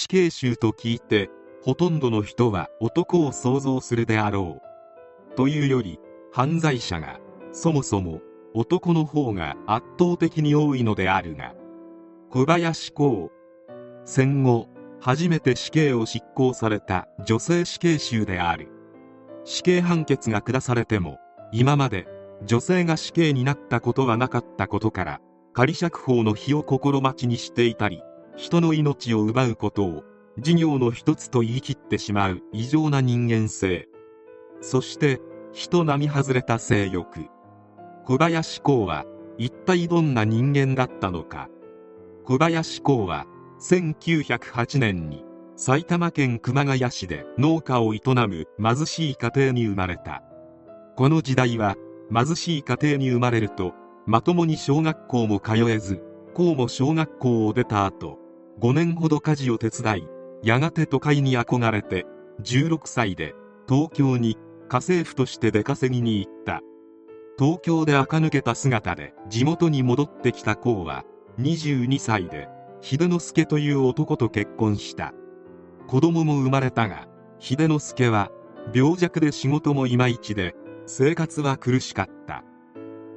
死刑囚と聞いてほとんどの人は男を想像するであろう。というより犯罪者がそもそも男の方が圧倒的に多いのであるが小林公戦後初めて死刑を執行された女性死刑囚である。死刑判決が下されても今まで女性が死刑になったことはなかったことから仮釈放の日を心待ちにしていたり人の命を奪うことを事業の一つと言い切ってしまう異常な人間性。そして人並み外れた性欲。小林公は一体どんな人間だったのか。小林公は1908年に埼玉県熊谷市で農家を営む貧しい家庭に生まれた。この時代は貧しい家庭に生まれるとまともに小学校も通えずこうも小学校を出た後5年ほど家事を手伝いやがて都会に憧れて16歳で東京に家政婦として出稼ぎに行った。東京で垢抜けた姿で地元に戻ってきた子は22歳で秀之助という男と結婚した。子供も生まれたが秀之助は病弱で仕事もいまいちで生活は苦しかった。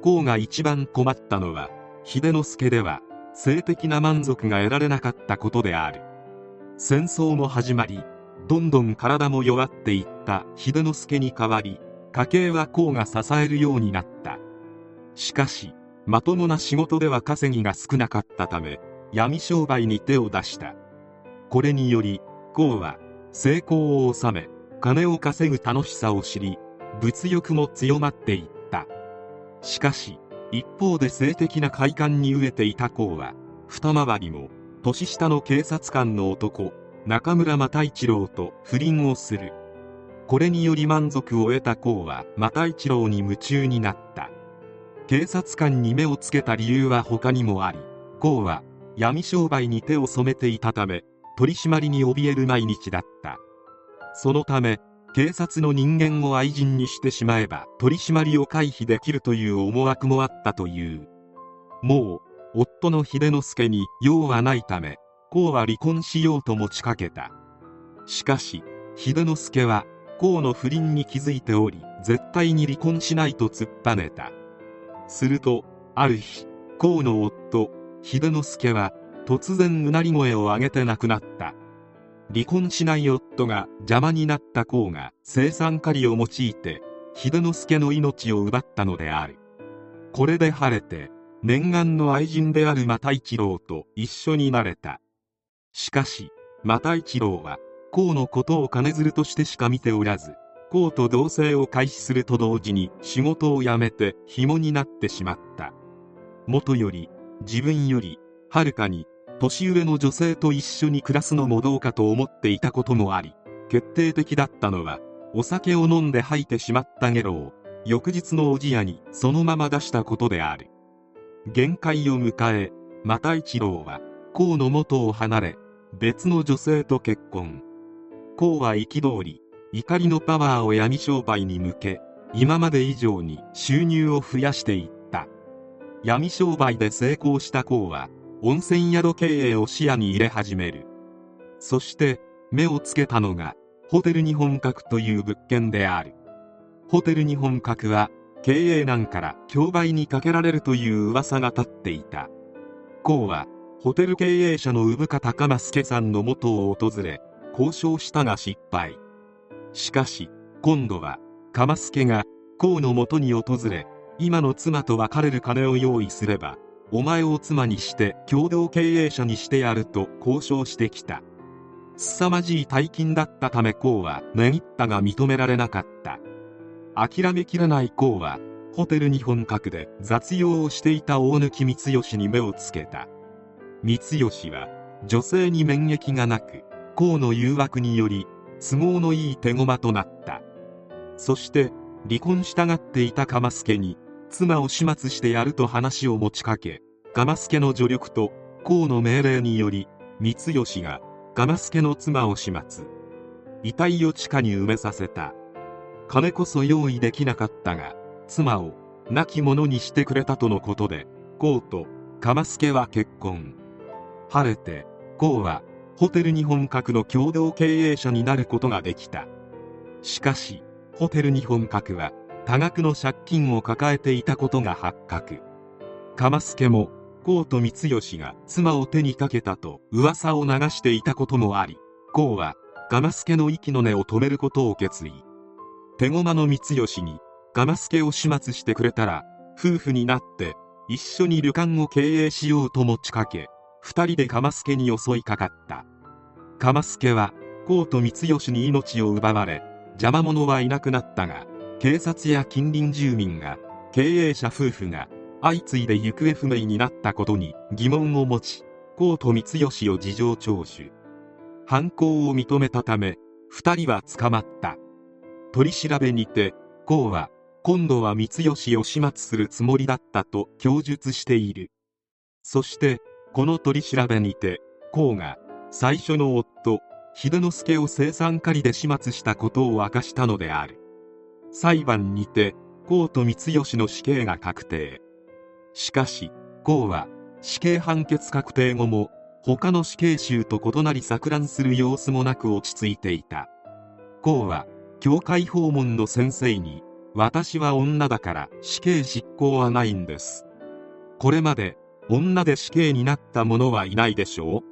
公が一番困ったのは秀之助では性的な満足が得られなかったことである。戦争も始まりどんどん体も弱っていった秀之助に代わり家計は公が支えるようになった。しかしまともな仕事では稼ぎが少なかったため闇商売に手を出した。これにより公は成功を収め金を稼ぐ楽しさを知り物欲も強まっていった。しかし一方で性的な快感に飢えていた公は二回りも年下の警察官の男中村又一郎と不倫をする。これにより満足を得た公は又一郎に夢中になった。警察官に目をつけた理由は他にもあり公は闇商売に手を染めていたため取り締まりに怯える毎日だった。そのため警察の人間を愛人にしてしまえば取り締まりを回避できるという思惑もあったという。もう夫の秀之助に用はないため公は離婚しようと持ちかけた。しかし秀之助は公の不倫に気づいており絶対に離婚しないと突っぱねた。するとある日公の夫秀之助は突然うなり声を上げて亡くなった。離婚しない夫が邪魔になった公が生産狩りを用いて秀之助の命を奪ったのである。これで晴れて念願の愛人である又一郎と一緒になれた。しかし又一郎は公のことを金づるとしてしか見ておらず公と同棲を開始すると同時に仕事を辞めて紐になってしまった。元より自分よりはるかに年上の女性と一緒に暮らすのもどうかと思っていたこともあり決定的だったのはお酒を飲んで吐いてしまったゲロを翌日のおじやにそのまま出したことである。限界を迎え又一郎は公の元を離れ別の女性と結婚。公は憤り怒りのパワーを闇商売に向け今まで以上に収入を増やしていった。闇商売で成功した公は温泉宿経営を視野に入れ始める。そして目をつけたのがホテル日本閣という物件である。ホテル日本閣は経営難から競売にかけられるという噂が立っていた。公はホテル経営者の産方高助さんの元を訪れ交渉したが失敗。しかし今度は鎌助が公のもとに訪れ今の妻と別れる金を用意すればお前を妻にして共同経営者にしてやると交渉してきた。凄まじい大金だったため公は値切ったが認められなかった。諦めきれない公はホテル日本閣で雑用をしていた大貫光義に目をつけた。光義は女性に免疫がなく公の誘惑により都合のいい手駒となった。そして離婚したがっていた鎌助に妻を始末してやると話を持ちかけ鎌助の助力と公の命令により光義が鎌助の妻を始末。遺体を地下に埋めさせた。金こそ用意できなかったが妻を亡き者にしてくれたとのことで公と鎌助は結婚。晴れて公はホテル日本格の共同経営者になることができた。しかしホテル日本格は多額の借金を抱えていたことが発覚。鎌助も江と光義が妻を手にかけたと噂を流していたこともあり江は鎌助の息の根を止めることを決意。手駒の光義に鎌助を始末してくれたら夫婦になって一緒に旅館を経営しようと持ちかけ二人で鎌助に襲いかかった。鎌助は江と光義に命を奪われ邪魔者はいなくなったが警察や近隣住民が経営者夫婦が相次いで行方不明になったことに疑問を持ち江と光義を事情聴取。犯行を認めたため二人は捕まった。取り調べにて江は今度は光義を始末するつもりだったと供述している。そしてこの取り調べにて江が最初の夫秀之助を生産狩りで始末したことを明かしたのである。裁判にて江と光義の死刑が確定。しかし江は死刑判決確定後も他の死刑囚と異なり錯乱する様子もなく落ち着いていた。江は教会訪問の先生に私は女だから死刑執行はないんです。これまで女で死刑になった者はいないでしょう？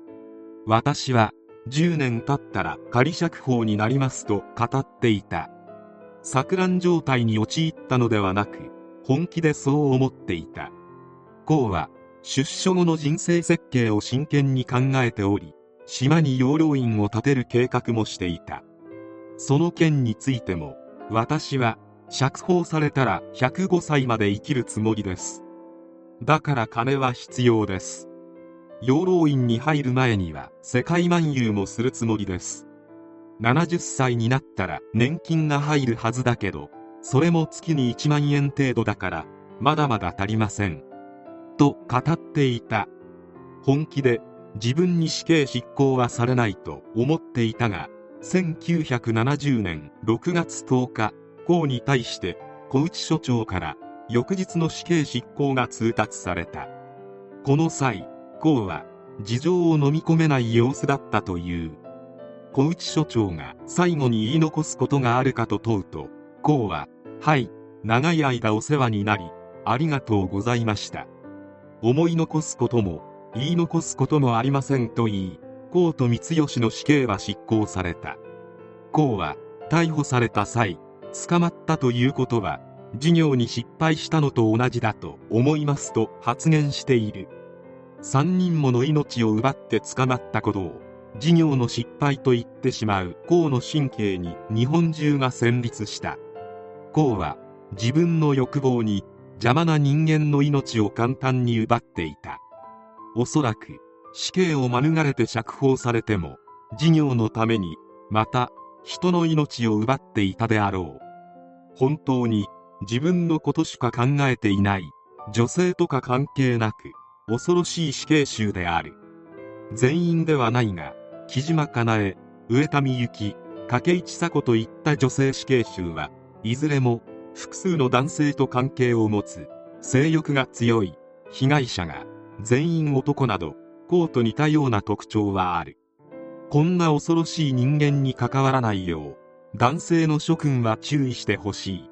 私は10年経ったら仮釈放になりますと語っていた。錯乱状態に陥ったのではなく本気でそう思っていた。江は出所後の人生設計を真剣に考えており島に養老院を建てる計画もしていた。その件についても私は釈放されたら105歳まで生きるつもりです。だから金は必要です。養老院に入る前には世界漫遊もするつもりです。70歳になったら年金が入るはずだけどそれも月に1万円程度だからまだまだ足りません。と語っていた。本気で自分に死刑執行はされないと思っていたが1970年6月10日江に対して小内所長から翌日の死刑執行が通達された。この際江は事情を飲み込めない様子だったという。小内所長が最後に言い残すことがあるかと問うと江は「はい長い間お世話になりありがとうございました」思い残すことも言い残すこともありませんと言い江と光義の死刑は執行された。江は逮捕された際捕まったということは事業に失敗したのと同じだと思いますと発言している。3人もの命を奪って捕まったことを事業の失敗と言ってしまう江の神経に日本中が戦慄した。江は自分の欲望に邪魔な人間の命を簡単に奪っていた。おそらく死刑を免れて釈放されても事業のためにまた人の命を奪っていたであろう。本当に自分のことしか考えていない女性とか関係なく恐ろしい死刑囚である。全員ではないが木島かなえ上田美幸掛市佐子といった女性死刑囚はいずれも複数の男性と関係を持つ性欲が強い被害者が全員男などこうと似たような特徴はある。こんな恐ろしい人間に関わらないよう男性の諸君は注意してほしい。